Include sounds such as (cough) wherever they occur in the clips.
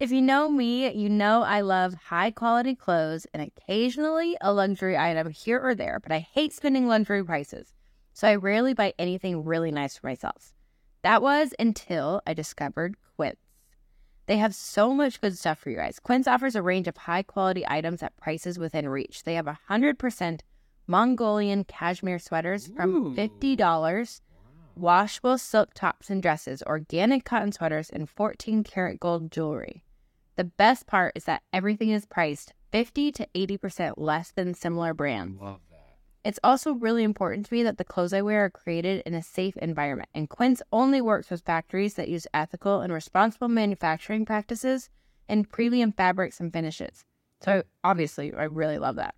If you know me, you know I love high quality clothes and occasionally a luxury item here or there, but I hate spending luxury prices. So I rarely buy anything really nice for myself. That was until I discovered Quince. They have so much good stuff for you guys. Quince offers a range of high quality items at prices within reach. They have 100% Mongolian cashmere sweaters from $50 washable silk tops and dresses, organic cotton sweaters, and 14 karat gold jewelry. The best part is that everything is priced 50 to 80% less than similar brands. Love that. It's also really important to me that the clothes I wear are created in a safe environment, and Quince only works with factories that use ethical and responsible manufacturing practices and premium fabrics and finishes. So, obviously, I really love that.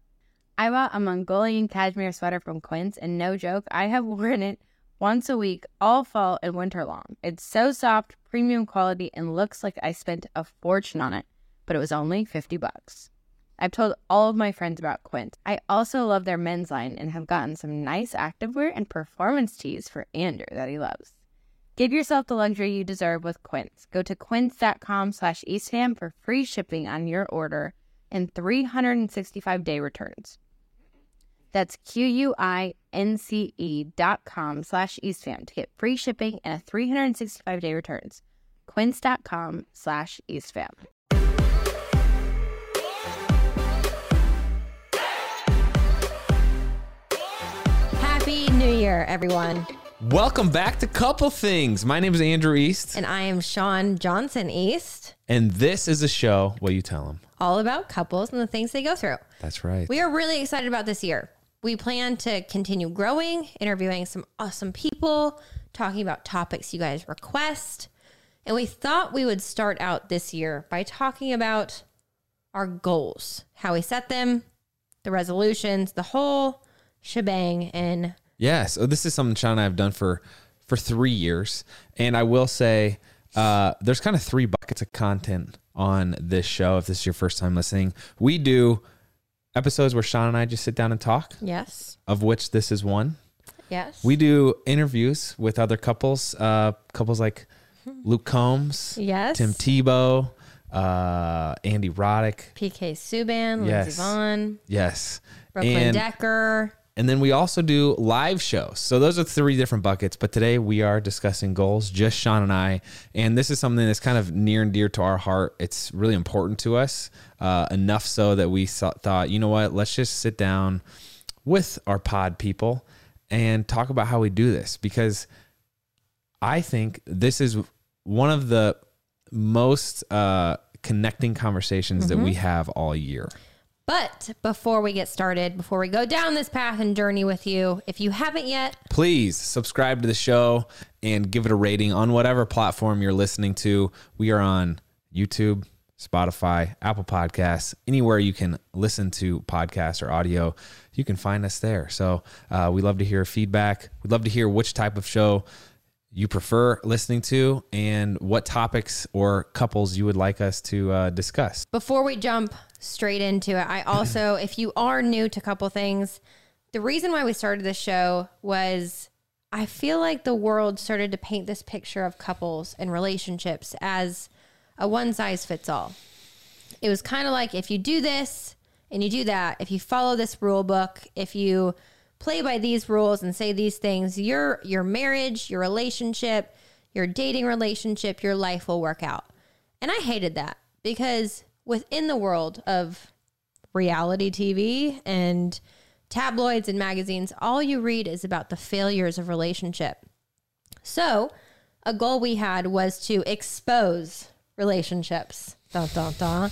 I bought a Mongolian cashmere sweater from Quince, and no joke, I have (laughs) worn it once a week all fall and winter long. It's so soft, premium quality, and looks like I spent a fortune on it, but it was only 50 bucks. I've told all of my friends about Quince. I also love their men's line and have gotten some nice activewear and performance tees for Andrew that he loves. Give yourself the luxury you deserve with Quince. Go to quince.com slash eastfam for free shipping on your order and 365 day returns. That's Q-U-I-N-C-E dot com slash eastfam to get free shipping and a 365 day returns. Quince.com slash eastfam. Happy New Year, everyone. Welcome back to Couple Things. My name is Andrew East, And I am Shawn Johnson East, and this is a show. What you tell them? all about couples and the things they go through. That's right. We are really excited about this year. We plan to continue growing, interviewing some awesome people, talking about topics you guys request. And we thought we would start out this year by talking about our goals, how we set them, the resolutions, the whole shebang. And Yeah, so this is something Shawn and I have done for for three years, and I will say uh, there's kind of three buckets of content on this show. If this is your first time listening, we do episodes where Shawn and I just sit down and talk, yes, of which this is one. yes, We do interviews with other couples, uh, couples like Luke Combs, yes, Tim Tebow, uh, Andy Roddick. PK Subban, Yes. Lindsey Vonn, Yes. Brooklyn and, Decker. And then we also do live shows. So those are three different buckets. But today we are discussing goals, just Shawn and I. And this is something that's kind of near and dear to our heart. It's really important to us, uh, enough so that we thought, you know what, let's just sit down with our pod people and talk about how we do this because I think this is one of the most uh, connecting conversations that we have all year. But before we get started, before we go down this path and journey with you, if you haven't yet, please subscribe to the show and give it a rating on whatever platform you're listening to. We are on YouTube, Spotify, Apple Podcasts, anywhere you can listen to podcasts or audio, you can find us there. So uh, we love to hear feedback. We'd love to hear which type of show you prefer listening to and what topics or couples you would like us to uh, discuss. before we jump straight into it, I (clears throat) also, if you are new to couple things, the reason why we started this show was I feel like the world started to paint this picture of couples and relationships as a one size fits all. It was kind of like if you do this and you do that, if you follow this rule book, if you play by these rules and say these things, your your marriage, your relationship, your dating relationship, your life will work out. And I hated that because within the world of reality TV and tabloids and magazines, all you read is about the failures of relationship. So, a goal we had was to expose relationships, dun, dun, dun,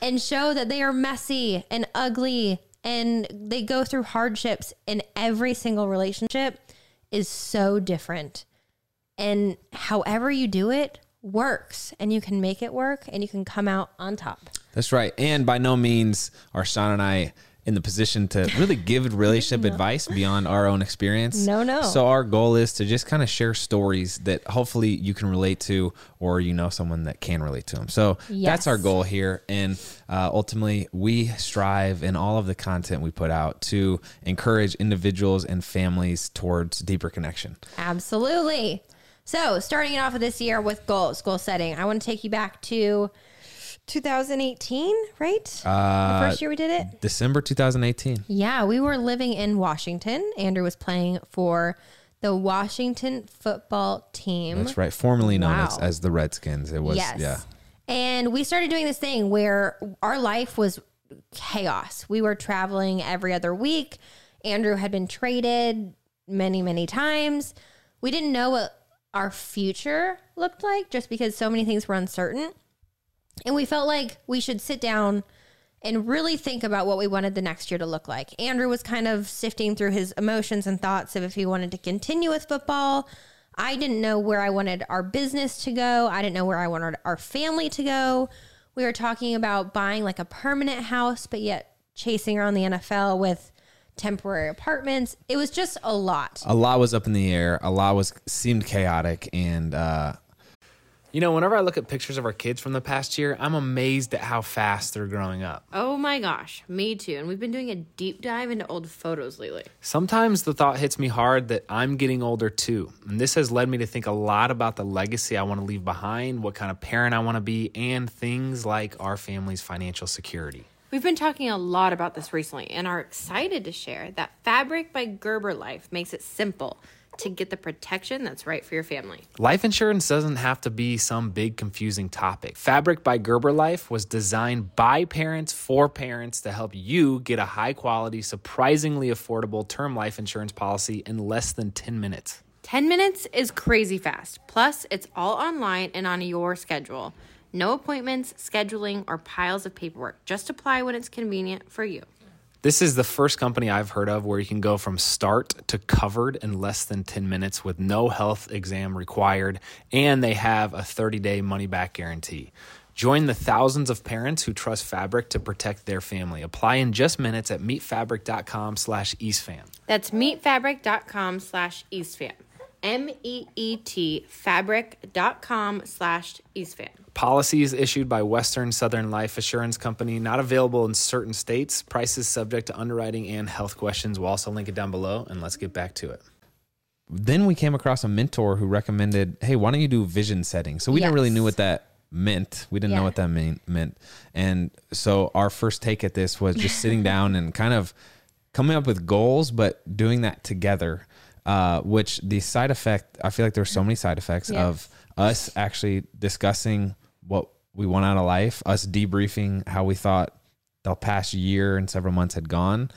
and show that they are messy and ugly and they go through hardships, and every single relationship is so different. And however you do it works, and you can make it work and you can come out on top. That's right. And by no means are Shawn and I in the position to really give (laughs) relationship advice beyond our own experience. No, no. So our goal is to just kind of share stories that hopefully you can relate to or you know someone that can relate to them. So that's our goal here. And uh, ultimately, we strive in all of the content we put out to encourage individuals and families towards deeper connection. Absolutely. So, starting it off of this year with goals, goal setting, I want to take you back to 2018, right? Uh, the first year we did it. December 2018. Yeah, we were living in Washington. Andrew was playing for the Washington football team. That's right. Formerly known as, as the Redskins. It was, yes. yeah. And we started doing this thing where our life was chaos. We were traveling every other week. Andrew had been traded many, many times. We didn't know what our future looked like just because so many things were uncertain. And we felt like we should sit down and really think about what we wanted the next year to look like. Andrew was kind of sifting through his emotions and thoughts of if he wanted to continue with football. I didn't know where I wanted our business to go. I didn't know where I wanted our family to go. We were talking about buying like a permanent house, but yet chasing around the NFL with temporary apartments. It was just a lot. A lot was up in the air. A lot was seemed chaotic. And, uh, You know, whenever I look at pictures of our kids from the past year, I'm amazed at how fast they're growing up. Oh my gosh, me too. And we've been doing a deep dive into old photos lately. Sometimes the thought hits me hard that I'm getting older too. And this has led me to think a lot about the legacy I want to leave behind, what kind of parent I want to be, and things like our family's financial security. We've been talking a lot about this recently and are excited to share that Fabric by Gerber Life makes it simple to get the protection that's right for your family. Life insurance doesn't have to be some big confusing topic. Fabric by Gerber Life was designed by parents for parents to help you get a high quality, surprisingly affordable term life insurance policy in less than 10 minutes. 10 minutes is crazy fast. Plus, it's all online and on your schedule. No appointments, scheduling, or piles of paperwork. Just apply when it's convenient for you. This is the first company I've heard of where you can go from start to covered in less than 10 minutes with no health exam required, and they have a 30 day money back guarantee. Join the thousands of parents who trust Fabric to protect their family. Apply in just minutes at meetfabric.com slash eastfam. That's meetfabric.com slash eastfam. M E E T fabric.com slash eastfam. Policies issued by Western Southern Life Assurance Company, not available in certain states. Prices subject to underwriting and health questions. We'll also link it down below, and let's get back to it. then we came across a mentor who recommended, hey, why don't you do vision setting? So we didn't really Yes. knew what that meant. We didn't know what that mean, meant. And so our first take at this was just sitting (laughs) down and kind of coming up with goals, but doing that together. Uh, which the side effect, I feel like there's so many side effects Yes. of us actually discussing what we want out of life, us debriefing how we thought the past year and several months had gone,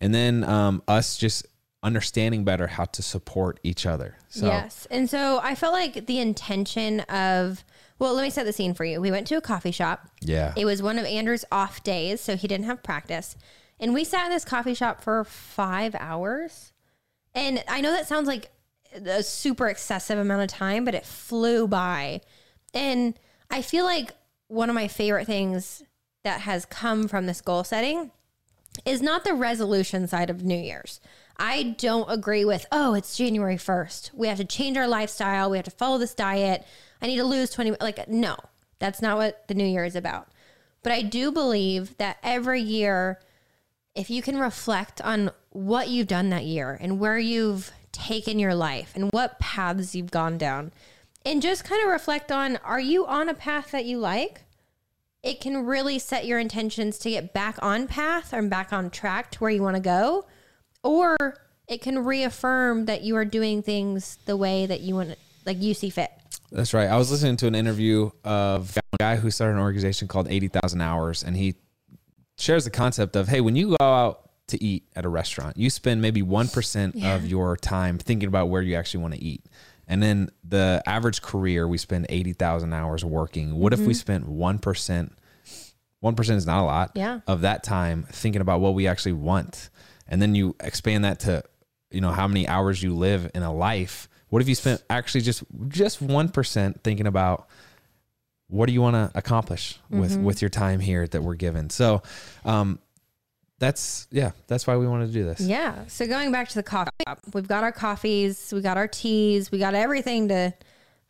and then um, us just understanding better how to support each other. So Yes. And so I felt like the intention of, well, let me set the scene for you. We went to a coffee shop. yeah, It was one of Andrew's off days, so he didn't have practice. And we sat in this coffee shop for five hours. And I know that sounds like a super excessive amount of time, but it flew by. And I feel like one of my favorite things that has come from this goal setting is not the resolution side of New Year's. I don't agree with, oh, it's January 1st. We have to change our lifestyle. We have to follow this diet. I need to lose 20. Like, no, that's not what the new year is about. But I do believe that every year, if you can reflect on what you've done that year and where you've taken your life and what paths you've gone down, and just kind of reflect on are you on a path that you like? It can really set your intentions to get back on path or back on track to where you want to go. Or it can reaffirm that you are doing things the way that you want, like you see fit. That's right. I was listening to an interview of a guy who started an organization called 80,000 Hours, and he shares the concept of hey, when you go out to eat at a restaurant, you spend maybe 1% of your time thinking about where you actually want to eat. And then the average career, we spend 80,000 hours working. What if we spent 1%? 1% is not a lot Yeah. of that time thinking about what we actually want. And then you expand that to, you know, how many hours you live in a life. What if you spent actually just just 1% thinking about what do you want to accomplish with with your time here that we're given? So, um that's yeah, that's why we wanted to do this. Yeah. So going back to the coffee we've got our coffees, we got our teas, we got everything to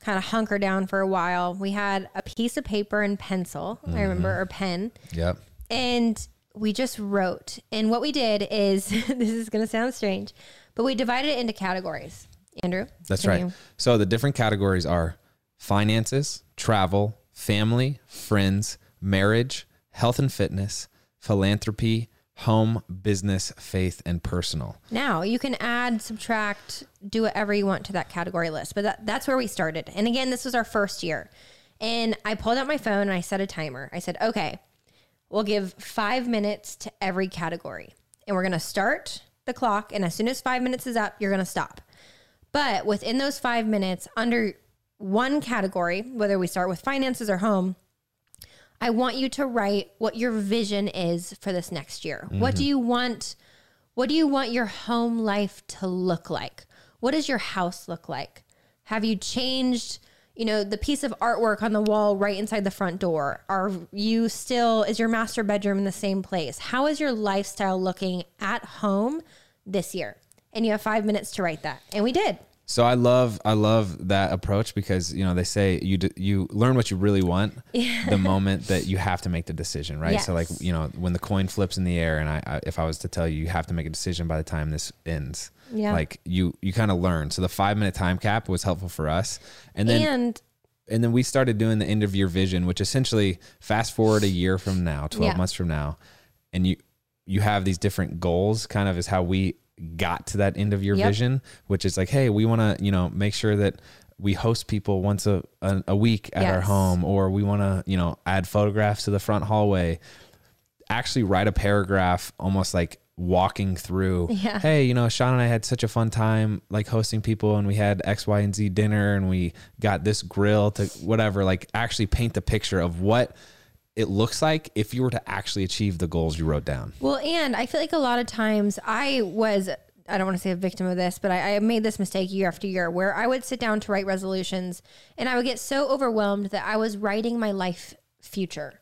kind of hunker down for a while. We had a piece of paper and pencil, I mm-hmm. remember, or pen, Yep. and we just wrote. And what we did is (laughs) this is going to sound strange, but we divided it into categories. Andrew? That's right. you- So the different categories are finances, travel, family, friends, marriage, health and fitness, philanthropy, home, business, faith, and personal. Now you can add, subtract, do whatever you want to that category list. But that, that's where we started. And again, this was our first year. And I pulled out my phone and I set a timer. I said, okay, we'll give five minutes to every category. And we're going to start the clock. And as soon as five minutes is up, you're going to stop. But within those five minutes, under one category, whether we start with finances or home, I want you to write what your vision is for this next year. What do mm-hmm. you want? What do you want your home life to look like? What does your house look like? Have you changed, you know, the piece of artwork on the wall right inside the front door? Are you still is your master bedroom in the same place? How is your lifestyle looking at home this year? And you have 5 minutes to write that. And we did. So I love I love that approach because you know they say you d- you learn what you really want (laughs) the moment that you have to make the decision, right? So like you know when the coin flips in the air, and I, I if I was to tell you you have to make a decision by the time this ends, Yeah. like you you kind of learn. So the five minute time cap was helpful for us, and then and and then we started doing the end of year vision, which essentially fast forward a year from now, 12 Yeah. months from now, and you you have these different goals kind of is how we got to that end of your Yep. vision, which is like, hey, we want to, you know, make sure that we host people once a, a, a week at our home, or we want to, you know, add photographs to the front hallway. Actually, write a paragraph almost like walking through (laughs) Yeah. hey you know shawn and i had such a fun time like hosting people and we had x y and z dinner and we got this grill to whatever like actually paint the picture of what it looks like if you were to actually achieve the goals you wrote down Well, and I feel like a lot of times I was, I don't want to say a victim of this, but I, I made this mistake year after year where I would sit down to write resolutions and I would get so overwhelmed that I was writing my life future.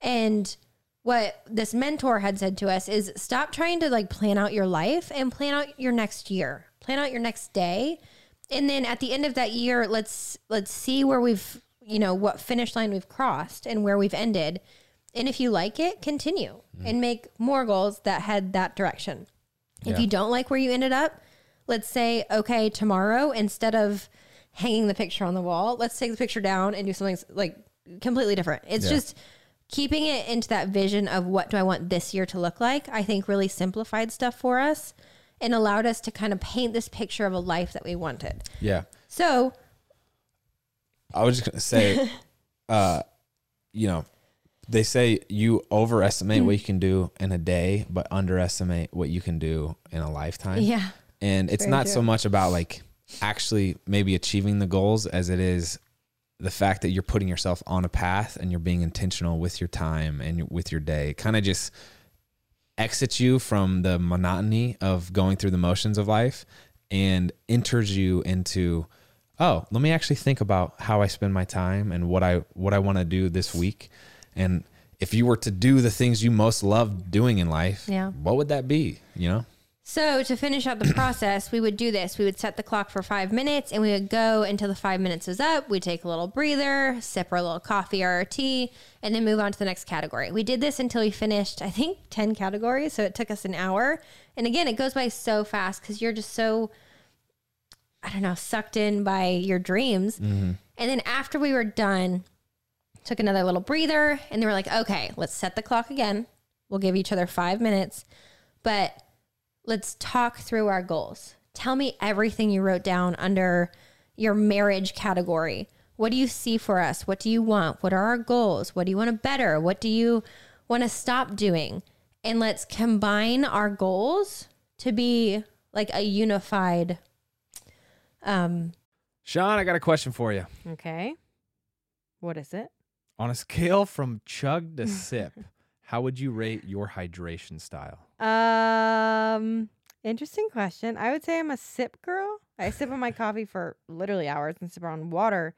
And what this mentor had said to us is stop trying to like plan out your life and plan out your next year, plan out your next day. And then at the end of that year, let's let's see where we've, you know, what finish line we've crossed and where we've ended. And if you like it, continue mm-hmm. and make more goals that head that direction. If you don't like where you ended up, let's say, okay, tomorrow, instead of hanging the picture on the wall, let's take the picture down and do something like completely different. It's Yeah. just keeping it into that vision of what do I want this year to look like, I think really simplified stuff for us and allowed us to kind of paint this picture of a life that we wanted. yeah So, i was just gonna say (laughs) uh you know they say you overestimate what you can do in a day but underestimate what you can do in a lifetime. Yeah. and it's very not so much about like actually maybe achieving the goals as it is the fact that you're putting yourself on a path and you're being intentional with your time and with your day. Kind of just exits you from the monotony of going through the motions of life and enters you into oh let me actually think about how i spend my time and what i what i want to do this week and if you were to do the things you most love doing in life Yeah. what would that be you know So to finish out the (clears throat) process, we would do this. We would set the clock for five minutes and we would go until the five minutes is up. We'd take a little breather, sip our little coffee or our tea, and then move on to the next category. We did this until we finished, I think, 10 categories. So it took us an hour. And again, it goes by so fast because you're just so, I don't know, sucked in by your dreams. Mm-hmm. And then after we were done, took another little breather and they were like, okay, let's set the clock again. We'll give each other five minutes. But let's talk through our goals. Tell me everything you wrote down under your marriage category. What do you see for us? What do you want? What are our goals? What do you want to better? What do you want to stop doing? And let's combine our goals to be like a unified um Shawn, I got a question for you. Okay. What is it? On a scale from chug to (laughs) sip, how would you rate your hydration style? Um, interesting question. I would say I'm a sip girl. I sip on my (laughs) coffee for literally hours and sip on water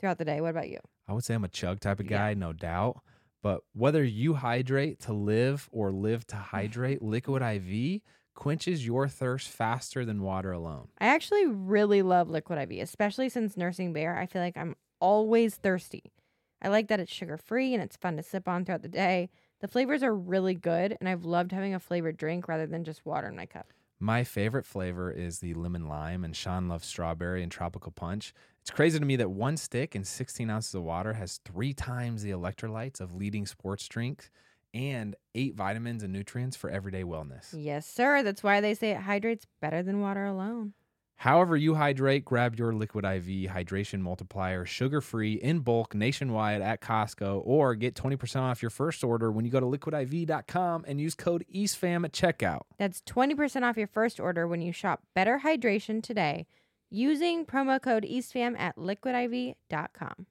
throughout the day. What about you? I would say I'm a chug type of Yeah. guy, no doubt. But whether you hydrate to live or live to (laughs) hydrate, Liquid IV quenches your thirst faster than water alone. I actually really love liquid IV, especially since nursing bear. I feel like I'm always thirsty. I like that it's sugar free and it's fun to sip on throughout the day. The flavors are really good, and I've loved having a flavored drink rather than just water in my cup. My favorite flavor is the lemon lime, and Shawn loves strawberry and tropical punch. It's crazy to me that one stick and 16 ounces of water has three times the electrolytes of leading sports drinks and eight vitamins and nutrients for everyday wellness. Yes, sir. That's why they say it hydrates better than water alone. However, you hydrate, grab your Liquid IV hydration multiplier, sugar free in bulk nationwide at Costco, or get 20% off your first order when you go to liquidiv.com and use code EASTFAM at checkout. That's 20% off your first order when you shop Better Hydration today using promo code EASTFAM at liquidiv.com.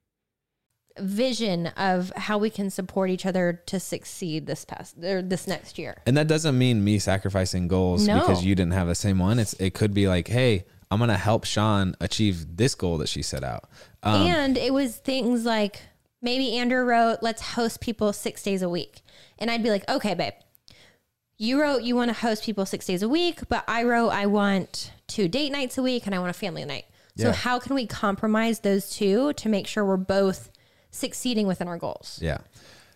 Vision of how we can support each other to succeed this past or this next year. And that doesn't mean me sacrificing goals No. because you didn't have the same one. It's it could be like, hey, I'm gonna help Shawn achieve this goal that she set out. Um, and it was things like maybe Andrew wrote, let's host people six days a week. And I'd be like, okay, babe, you wrote you want to host people six days a week, but I wrote I want two date nights a week and I want a family night. So Yeah. how can we compromise those two to make sure we're both succeeding within our goals? yeah.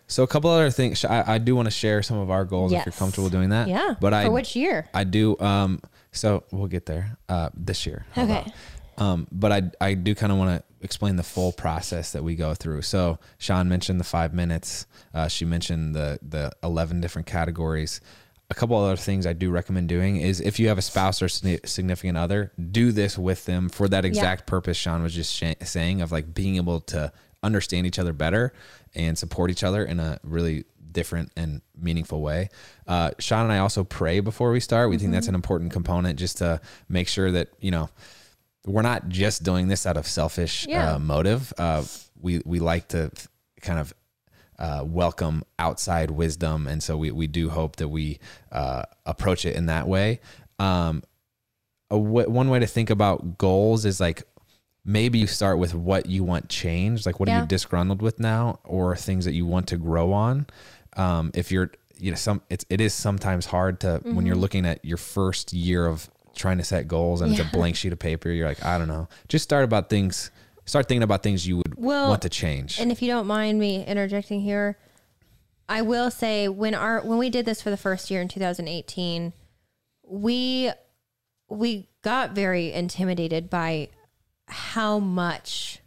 So a couple other things. I, I do want to share some of our goals if you're comfortable doing that. Yeah. But For I which year? I do. Um. So we'll get there. Uh. This year. Okay. about? Um. But I I do kind of want to explain the full process that we go through. So Shawn mentioned the five minutes. Uh. She mentioned the the eleven different categories. A couple other things I do recommend doing is if you have a spouse or significant other, do this with them for that exact purpose Shawn was just sh- saying of like being able to understand each other better and support each other in a really different and meaningful way. Uh, Shawn and I also pray before we start. We think that's an important component just to make sure that, you know, we're not just doing this out of selfish Yeah. uh, motive. Uh, we, we like to kind of uh, welcome outside wisdom. And so we, we do hope that we uh, approach it in that way. Um, a w- one way to think about goals is like maybe you start with what you want changed, like what are you disgruntled with now, or things that you want to grow on. Um, if you're, you know, some it's it is sometimes hard to when Mm-hmm. you're looking at your first year of trying to set goals and it's a blank sheet of paper. You're like, I don't know. Just start about things. Start thinking about things you would Well, want to change. And if you don't mind me interjecting here, I will say when our when we did this for the first year in 2018, we we got very intimidated by how much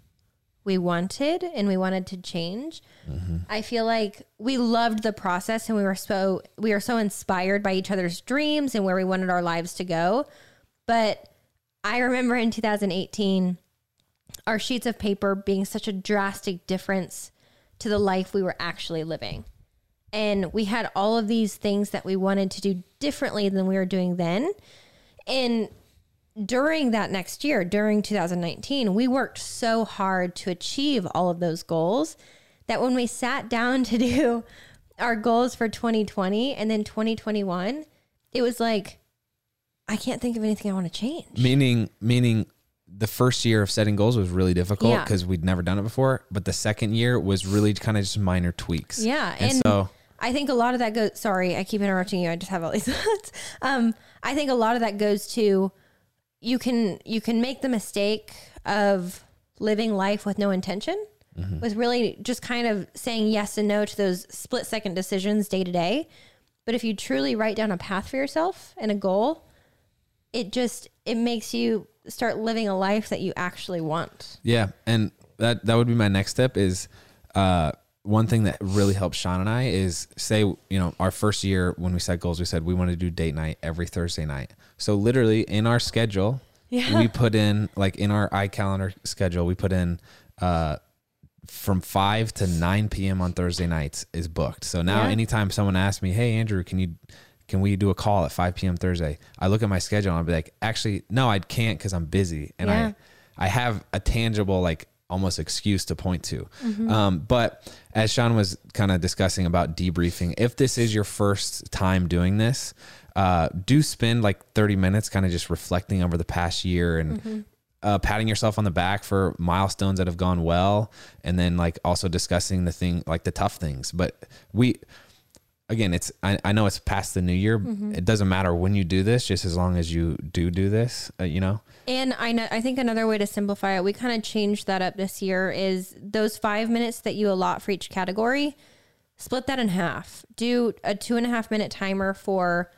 we wanted and we wanted to change. I feel like we loved the process and we were so we were so inspired by each other's dreams and where we wanted our lives to go. But I remember in 2018 our sheets of paper being such a drastic difference to the life we were actually living. And we had all of these things that we wanted to do differently than we were doing then. And during that next year, during 2019, we worked so hard to achieve all of those goals that when we sat down (laughs) to do our goals for 2020 and then 2021, it was like, I can't think of anything I want to change. meaning meaning the first year of setting goals was really difficult Yeah. because we'd never done it before but the second year was really kind of just minor tweaks Yeah, and, and, so I think a lot of that goes. Sorry, I keep interrupting you. I just have all these (laughs) thoughts. Um, I think a lot of that goes to you can you can make the mistake of living life with no intention, with really just kind of saying yes and no to those split second decisions day to day. But if you truly write down a path for yourself and a goal, it just it makes you start living a life that you actually want. yeah and that that would be my next step is uh one thing that really helped Shawn and I is say, you know, our first year when we set goals, we said we want to do date night every Thursday night. So literally in our schedule, Yeah. we put in like in our iCalendar schedule, we put in uh from 5 to 9 p.m. on Thursday nights is booked. So now Yeah. anytime someone asks me, "Hey Andrew, can you can we do a call at 5 p.m. Thursday?" I look at my schedule and I'll be like, "Actually, no, I can't cuz I'm busy." And Yeah. I I have a tangible like almost excuse to point to. Um, but as Shawn was kind of discussing about debriefing, if this is your first time doing this, uh, do spend like 30 minutes kind of just reflecting over the past year and uh, patting yourself on the back for milestones that have gone well. And then like also discussing the thing, like the tough things. But we, again, it's, I, I know it's past the new year. It doesn't matter when you do this, just as long as you do do this, uh, you know? And I know I think another way to simplify it, we kind of changed that up this year is those five minutes that you allot for each category, split that in half. Do a two and a half minute timer for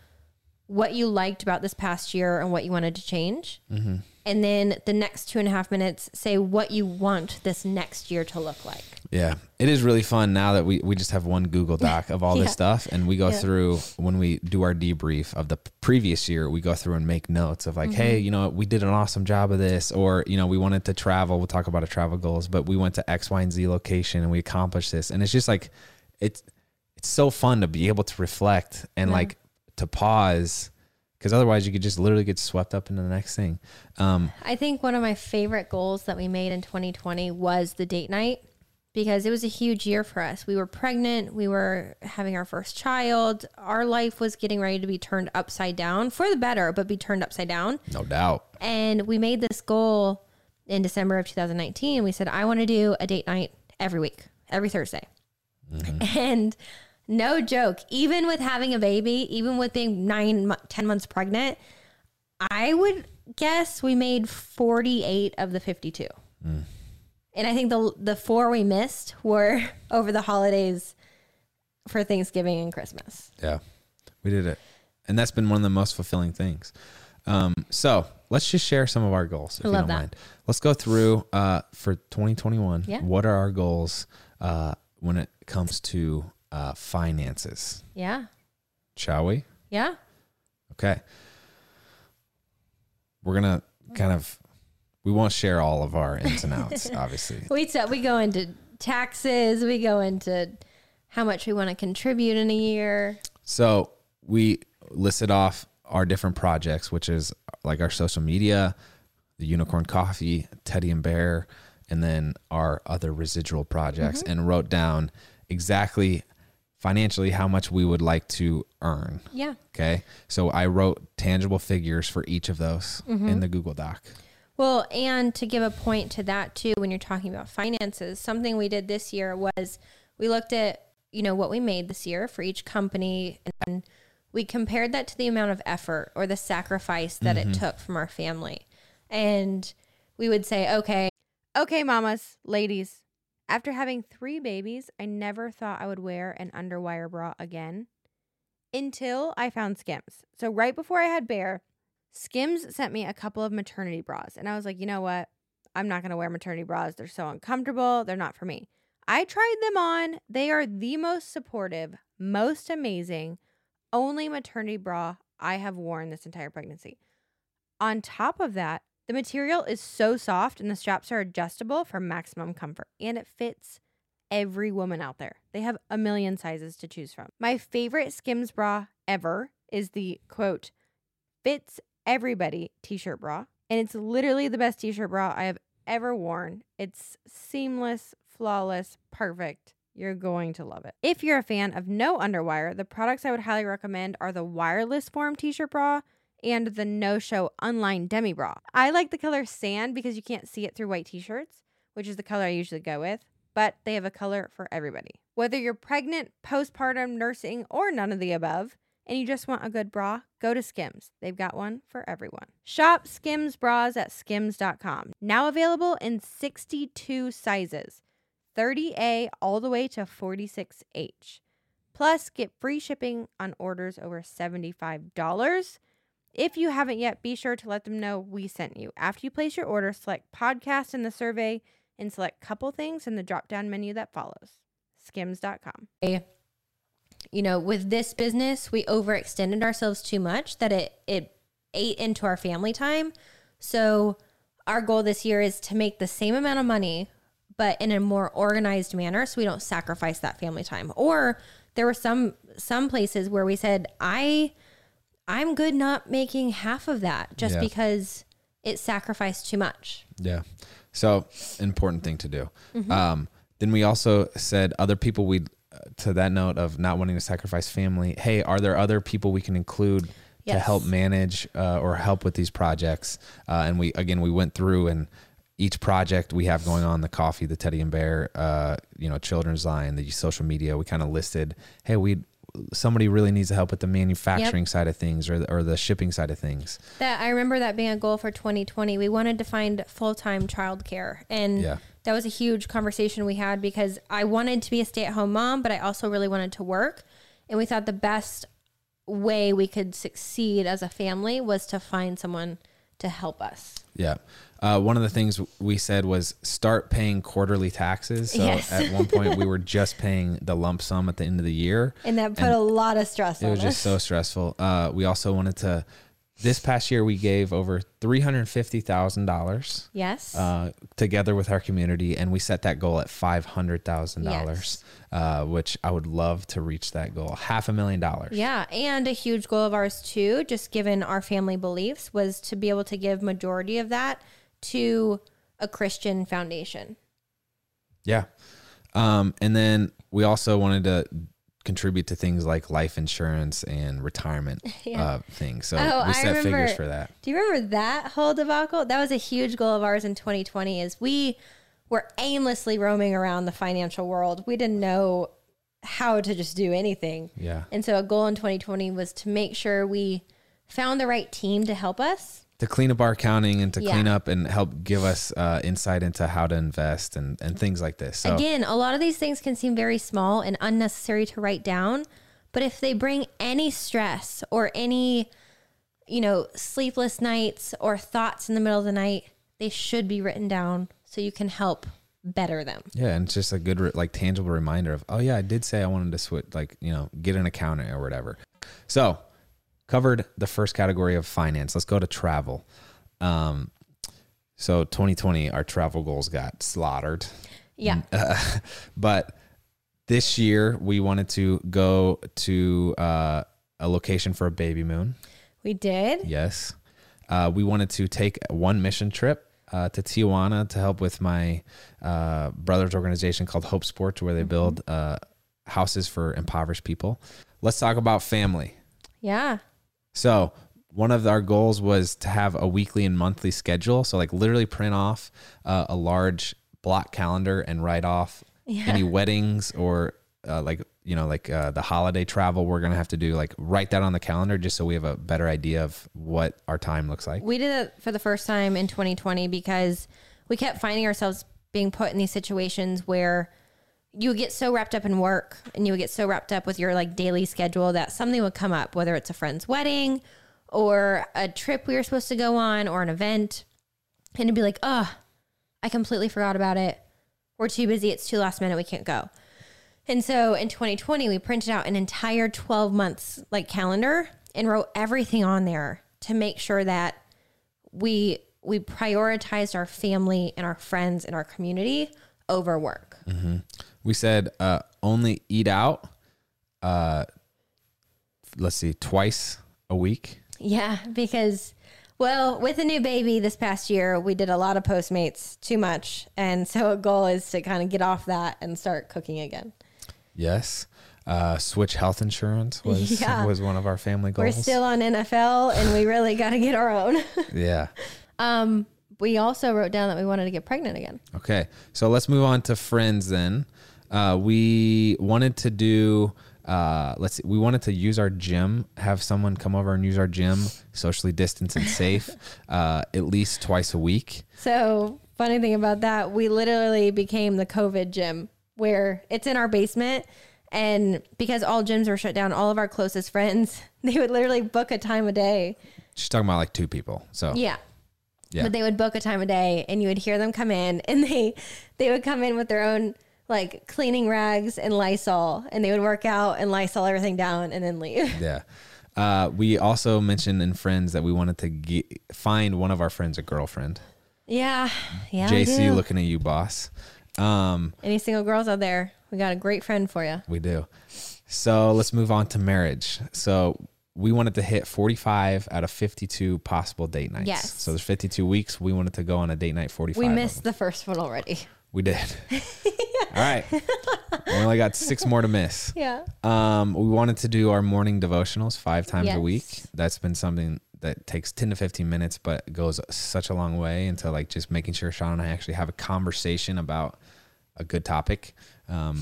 what you liked about this past year and what you wanted to change. Mm-hmm. And then the next two and a half minutes, say what you want this next year to look like. Yeah, it is really fun now that we, we just have one Google Doc of all (laughs) Yeah. this stuff, and we go Yeah. through when we do our debrief of the previous year. We go through and make notes of like, hey, mm-hmm. you know, we did an awesome job of this, or you know, we wanted to travel. We'll talk about our travel goals, but we went to X, Y, and Z location and we accomplished this, and it's just like it's it's so fun to be able to reflect and Yeah. like to pause because otherwise you could just literally get swept up into the next thing. Um, I think one of my favorite goals that we made in 2020 was the date night because it was a huge year for us. We were pregnant, we were having our first child, our life was getting ready to be turned upside down for the better, but be turned upside down. no doubt. And we made this goal in December of 2019. We said, I want to do a date night every week, every Thursday. And no joke, even with having a baby, even with being nine, 10 months pregnant, I would guess we made 48 of the 52. And I think the the four we missed were (laughs) over the holidays for Thanksgiving and Christmas. Yeah, we did it, and that's been one of the most fulfilling things. Um, so let's just share some of our goals. If I you don't that. mind. Let's go through uh, for 2021. Yeah. What are our goals uh, when it comes to uh, finances? Yeah. Shall we? Yeah. Okay. We're gonna kind of. We won't share all of our ins and outs, (laughs) obviously. We t- we go into taxes, we go into how much we want to contribute in a year. So we listed off our different projects, which is like our social media, the Unicorn Coffee, Teddy and Bear, and then our other residual projects, and wrote down exactly financially how much we would like to earn. Yeah. Okay. So I wrote tangible figures for each of those in mm-hmm. the Google Doc. Well, and to give a point to that too, when you're talking about finances, something we did this year was we looked at, you know, what we made this year for each company and we compared that to the amount of effort or the sacrifice that it mm-hmm. took from our family. And we would say, okay, Okay, mamas, ladies. After having three babies, I never thought I would wear an underwire bra again until I found Skims. So, right before I had Bear, Skims sent me a couple of maternity bras. And I was like, you know what? I'm not going to wear maternity bras. They're so uncomfortable. They're not for me. I tried them on. They are the most supportive, most amazing, only maternity bra I have worn this entire pregnancy. On top of that, the material is so soft and the straps are adjustable for maximum comfort and it fits every woman out there. They have a million sizes to choose from. My favorite Skims bra ever is the quote, fits everybody t shirt bra. And it's literally the best t shirt bra I have ever worn. It's seamless, flawless, perfect. You're going to love it. If you're a fan of no underwire, the products I would highly recommend are the wireless form t shirt bra and the no show unlined demi bra. I like the color sand because you can't see it through white t shirts, which is the color I usually go with, but they have a color for everybody. Whether you're pregnant, postpartum, nursing, or none of the above, and you just want a good bra, go to Skims. They've got one for everyone. Shop Skims bras at skims.com. Now available in 62 sizes 30A all the way to 46H. Plus, get free shipping on orders over $75. If you haven't yet, be sure to let them know we sent you. After you place your order, select podcast in the survey and select couple things in the drop down menu that follows. Skims.com. you know, with this business, we overextended ourselves too much that it it ate into our family time. So our goal this year is to make the same amount of money but in a more organized manner so we don't sacrifice that family time. Or there were some some places where we said, "I I'm good not making half of that just Yeah. because it sacrificed too much." Yeah. So important thing to do. Mm-hmm. Um, then we also said other people we uh, to that note of not wanting to sacrifice family. Hey, are there other people we can include to help manage uh, or help with these projects? Uh, and we again we went through and each project we have going on the coffee, the Teddy and Bear, uh, you know, children's line, the social media. We kind of listed, hey, we somebody really needs to help with the manufacturing side of things or the, or the shipping side of things. That I remember that being a goal for 2020. We wanted to find full time childcare, and Yeah. that was a huge conversation we had because I wanted to be a stay at home mom, but I also really wanted to work, and we thought the best way we could succeed as a family was to find someone to help us. Yeah. Uh, one of the things we said was start paying quarterly taxes. So Yes. at one point we were (laughs) just paying the lump sum at the end of the year. And that put a lot of stress It was us. just so stressful. Uh, we also wanted to. This past year, we gave over three hundred fifty thousand dollars yes. uh, together with our community, and we set that goal at five hundred thousand dollars, uh, which I would love to reach that goal, half a million dollars. Yeah, and a huge goal of ours too, just given our family beliefs, was to be able to give majority of that to a Christian foundation. Yeah. Um, and then we also wanted to contribute to things like life insurance and retirement (laughs) Yeah. uh, things. So Oh, we set figures for that. Do you remember that whole debacle? That was a huge goal of ours in 2020 is we were aimlessly roaming around the financial world. We didn't know how to just do anything. Yeah. And so a goal in 2020 was to make sure we found the right team to help us. To clean up our accounting and to Yeah. clean up and help give us uh, insight into how to invest and, and things like this. So Again, a lot of these things can seem very small and unnecessary to write down, but if they bring any stress or any, you know, sleepless nights or thoughts in the middle of the night, they should be written down so you can help better them. yeah, and it's just a good like tangible reminder of oh yeah, I did say I wanted to switch like you know get an accountant or whatever. So covered the first category of finance. Let's go to travel. Um, so 2020, our travel goals got slaughtered. Yeah. (laughs) but this year we wanted to go to uh, a location for a baby moon. We did. Yes. Uh, we wanted to take one mission trip uh, to Tijuana to help with my uh, brother's organization called Hope Sports, where they build uh, houses for impoverished people. Let's talk about family. Yeah. So one of our goals was to have a weekly and monthly schedule. So like literally print off uh, a large block calendar and write off any weddings or uh, like you know like uh, the holiday travel we're gonna have to do. Like write that on the calendar just so we have a better idea of what our time looks like. We did it for the first time in 2020 because we kept finding ourselves being put in these situations where you would get so wrapped up in work and you would get so wrapped up with your like daily schedule that something would come up, whether it's a friend's wedding or a trip we were supposed to go on or an event. And it'd be like, oh, I completely forgot about it. We're too busy. It's too last minute. We can't go. And so in 2020, we printed out an entire 12 months like calendar and wrote everything on there to make sure that we we prioritized our family and our friends and our community over work. We said uh, only eat out. Uh, let's see, twice a week. Yeah, because well, with a new baby this past year, we did a lot of Postmates too much. And so a goal is to kind of get off that and start cooking again. Yes. Uh, switch health insurance was (laughs) Yeah. was one of our family goals. We're still on NFL and we really got to get our own. (laughs) yeah. um we also wrote down that we wanted to get pregnant again. Okay, so let's move on to friends then. Uh, we wanted to do. Uh, let's see, we wanted to use our gym, have someone come over and use our gym, socially distanced and safe, (laughs) uh, at least twice a week. So, funny thing about that, we literally became the COVID gym where it's in our basement. And because all gyms were shut down, all of our closest friends, (laughs) they would literally book a time a day. She's talking about like two people. So Yeah. Yeah. But they would book a time a day and you would hear them come in and they they would come in with their own like cleaning rags and Lysol and they would work out and Lysol everything down and then leave. (laughs) yeah. Uh, we also mentioned in friends that we wanted to ge- find one of our friends a girlfriend. Yeah. Yeah. JC, looking at you, boss. Um, Any single girls out there, we got a great friend for you. We do. So let's move on to marriage. So we wanted to hit 45 out of 52 possible date nights. Yes. So there's 52 weeks. We wanted to go on a date night 45. We missed the first one already. We did. (laughs) All right. we only got six more to miss. Yeah. Um, we wanted to do our morning devotionals five times a Yes. week. That's been something that takes 10 to 15 minutes, but goes such a long way into like just making sure Shawn and I actually have a conversation about a good topic um,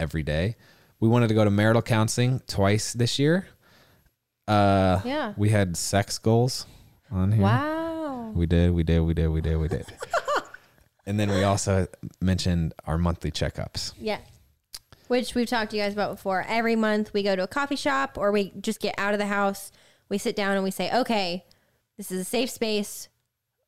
every day. We wanted to go to marital counseling twice this year. Uh, Yeah. We had sex goals on here. Wow. We did, we did, we did, we did, we did. (laughs) and then we also mentioned our monthly checkups. Yeah. which we've talked to you guys about before. Every month we go to a coffee shop or we just get out of the house. We sit down and we say, okay, this is a safe space.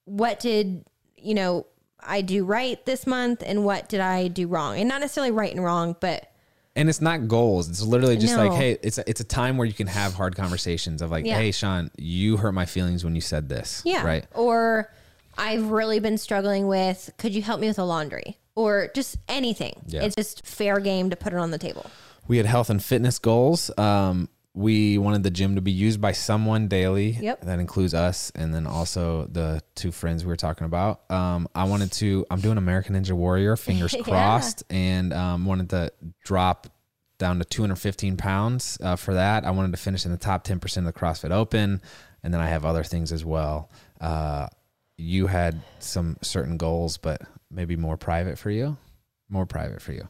What did, you know, I do right this month and what did I do wrong? And not necessarily right and wrong, but And it's not goals. It's literally just like, hey, it's a, it's a time where you can have hard conversations of like, Yeah. hey, Shawn, you hurt my feelings when you said this. yeah. Right. Or I've really been struggling with, could you help me with the laundry? Or just anything. Yeah. It's just fair game to put it on the table. We had health and fitness goals. Um, we wanted the gym to be used by someone daily. Yep. That includes us and then also the two friends we were talking about. Um, I wanted to, I'm doing American Ninja Warrior, (laughs) fingers Yeah. crossed, and um, wanted to drop down to 215 pounds uh, for that. I wanted to finish in the top 10% of the CrossFit Open. And then I have other things as well. Uh, you had some certain goals, but maybe more private for you. More private for you.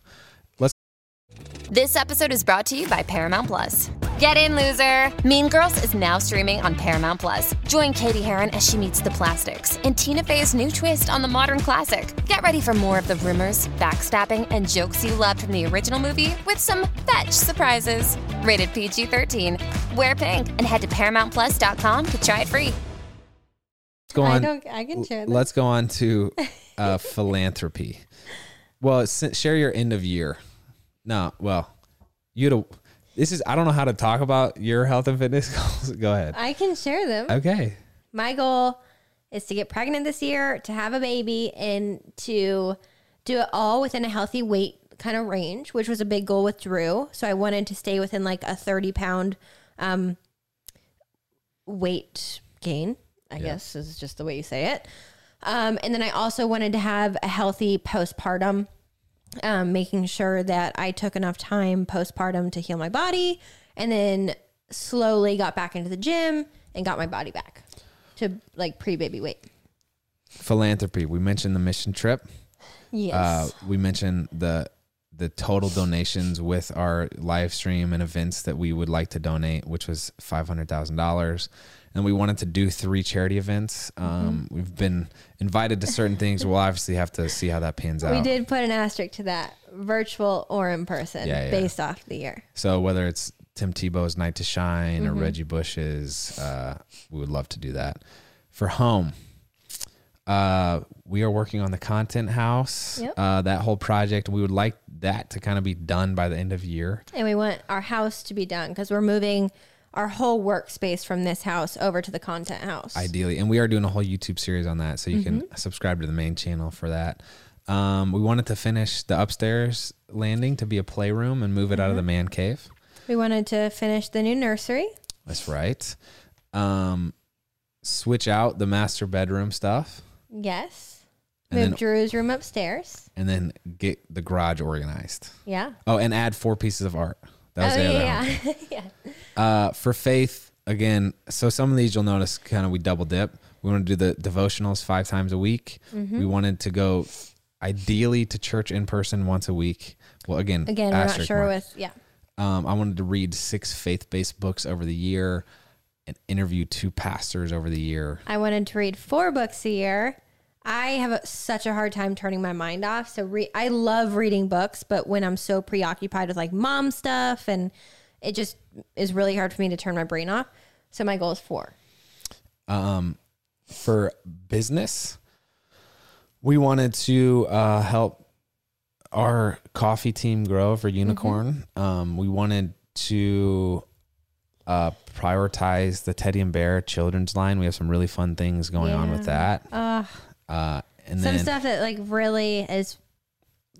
This episode is brought to you by Paramount Plus. Get in, loser! Mean Girls is now streaming on Paramount Plus. Join Cady Heron as she meets the plastics in Tina Fey's new twist on the modern classic. Get ready for more of the rumors, backstabbing, and jokes you loved from the original movie with some fetch surprises. Rated PG 13. Wear pink and head to ParamountPlus.com to try it free. Let's go I on. don't- I can share that. Let's go on to (laughs) uh, philanthropy. Well, share your end of year. No, well, you to this is I don't know how to talk about your health and fitness (laughs) goals. Go ahead. I can share them. Okay. My goal is to get pregnant this year, to have a baby, and to do it all within a healthy weight kind of range, which was a big goal with Drew. So I wanted to stay within like a 30 pound um, weight gain, I guess is just the way you say it. Um, and then I also wanted to have a healthy postpartum, um, making sure that I took enough time postpartum to heal my body and then slowly got back into the gym and got my body back to like pre baby weight. Philanthropy. We mentioned the mission trip. Yes. Uh, we mentioned the the total donations with our live stream and events that we would like to donate, which was five hundred thousand dollars. And we wanted to do three charity events. Mm-hmm. Um, We've been invited to certain things. We'll obviously have to see how that pans out. we did put an asterisk to that virtual or in person Yeah, yeah. based off the year. So whether it's Tim Tebow's Night to Shine Mm-hmm. or Reggie Bush's, uh, we would love to do that. For home, uh, we are working on the content house. Yep. Uh, that whole project, we would like that to kind of be done by the end of year. And we want our house to be done because we're moving our whole workspace from this house over to the content house. ideally. And we are doing a whole YouTube series on that, so you Mm-hmm. can subscribe to the main channel for that. Um, we wanted to finish the upstairs landing to be a playroom and move it out of the Mm-hmm. man cave. we wanted to finish the new nursery. That's right. Um, switch out the master bedroom stuff, Yes. And Move then- Drew's room upstairs. and then get the garage organized. Yeah. Oh, and add four pieces of art. That was oh, the other yeah. one. (laughs) yeah. Uh, for faith, again, so some of these you'll notice kind of we double dip. We want to do the devotionals five times a week. Mm-hmm. We wanted to go ideally to church in person once a week. Well, again, Again, we're not sure mark. with, yeah. Um, I wanted to read six faith based books over the year and interview two pastors over the year. I wanted to read four books a year. I have a, such a hard time turning my mind off. So re- I love reading books, but when I'm so preoccupied with like mom stuff and it just is really hard for me to turn my brain off. So my goal is four. Um, for business, we wanted to uh, help our coffee team grow for Unicorn. Um, we wanted to uh, prioritize the Teddy and Bear children's line. We have some really fun things going on with that. Uh, Uh, and some then stuff that like really is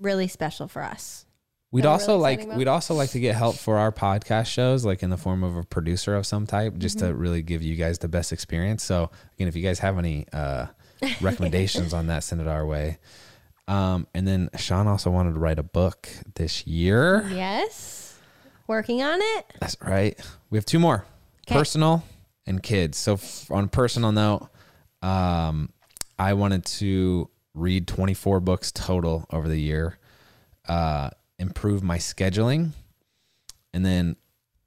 really special for us. we'd also really like we'd also like to get help for our podcast shows, like in the form of a producer of some type, just Mm-hmm. to really give you guys the best experience. So again, if you guys have any uh, (laughs) recommendations on that, send it our way. Um, and then Shawn also wanted to write a book this year. Yes. Working on it. That's right. We have two more: 'Kay. personal and kids. So f- on a personal note, um, I wanted to read 24 books total over the year, uh, improve my scheduling, and then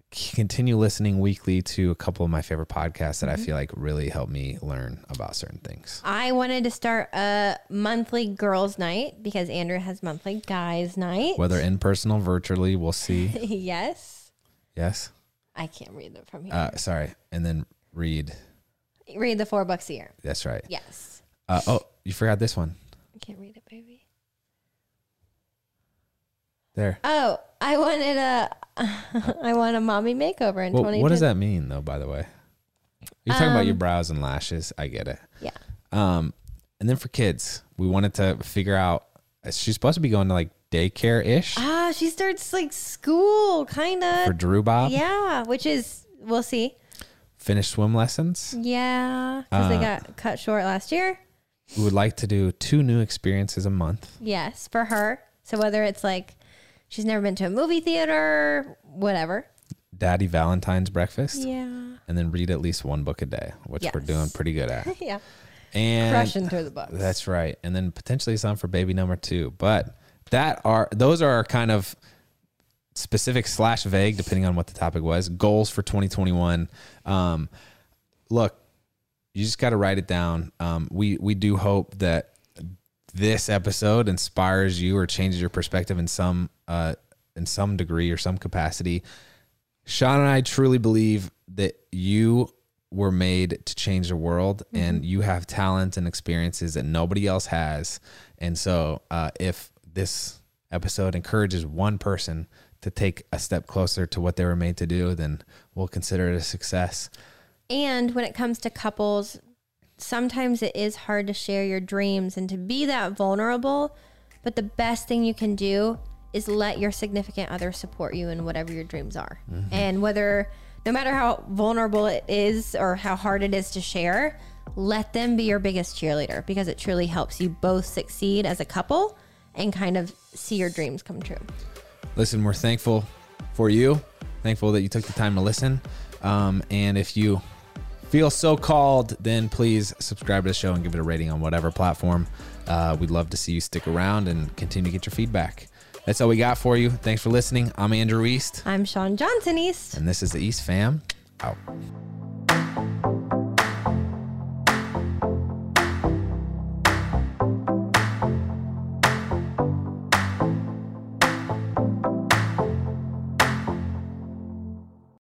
continue listening weekly to a couple of my favorite podcasts that I feel like really help me learn about certain things. I wanted to start a monthly girls' night because Andrew has monthly guys' night. Whether in person or virtually, we'll (laughs) see. yes. Yes. I can't read it from here. Uh, sorry. And then read. read the four books a year. That's right. Yes. Uh, oh, you forgot this one. I can't read it, baby. There. Oh, I wanted a, (laughs) I want a mommy makeover in Well, 2020. what does that mean, though? By the way, you're talking about your Um, brows and lashes. I get it. Yeah. Um, and then for kids, we wanted to figure out. uh, She's supposed to be going to like daycare ish Ah, she starts like school, kind of. for. Drew Bob. Yeah, which is we'll see. Finish swim lessons. Yeah, because they Uh, got cut short last year. We would like to do two new experiences a month. Yes, for her. So whether it's like she's never been to a movie theater, whatever. Daddy Valentine's breakfast, Yeah. and then read at least one book a day, which we're doing pretty good (laughs) at. Yeah. And Crushing through the books. That's right. And then potentially some for baby number two. But that are those are kind of specific slash vague, depending on what the topic was. Goals for 2021. Um, look, you just got to write it down. Um, we we do hope that this episode inspires you or changes your perspective in some uh, in some degree or some capacity. Shawn and I truly believe that you were made to change the world and you have talents and experiences that nobody else has. And so, uh, if this episode encourages one person to take a step closer to what they were made to do, then we'll consider it a success. And when it comes to couples, sometimes it is hard to share your dreams and to be that vulnerable. But the best thing you can do is let your significant other support you in whatever your dreams are. And whether, no matter how vulnerable it is or how hard it is to share, let them be your biggest cheerleader because it truly helps you both succeed as a couple and kind of see your dreams come true. Listen, we're thankful for you, thankful that you took the time to listen. Um, and if you feel so called, then please subscribe to the show and give it a rating on whatever platform. Uh, we'd love to see you stick around and continue to get your feedback. That's all we got for you. Thanks for listening. I'm Andrew East, I'm Shawn Johnson East. and this is the East Fam. Out.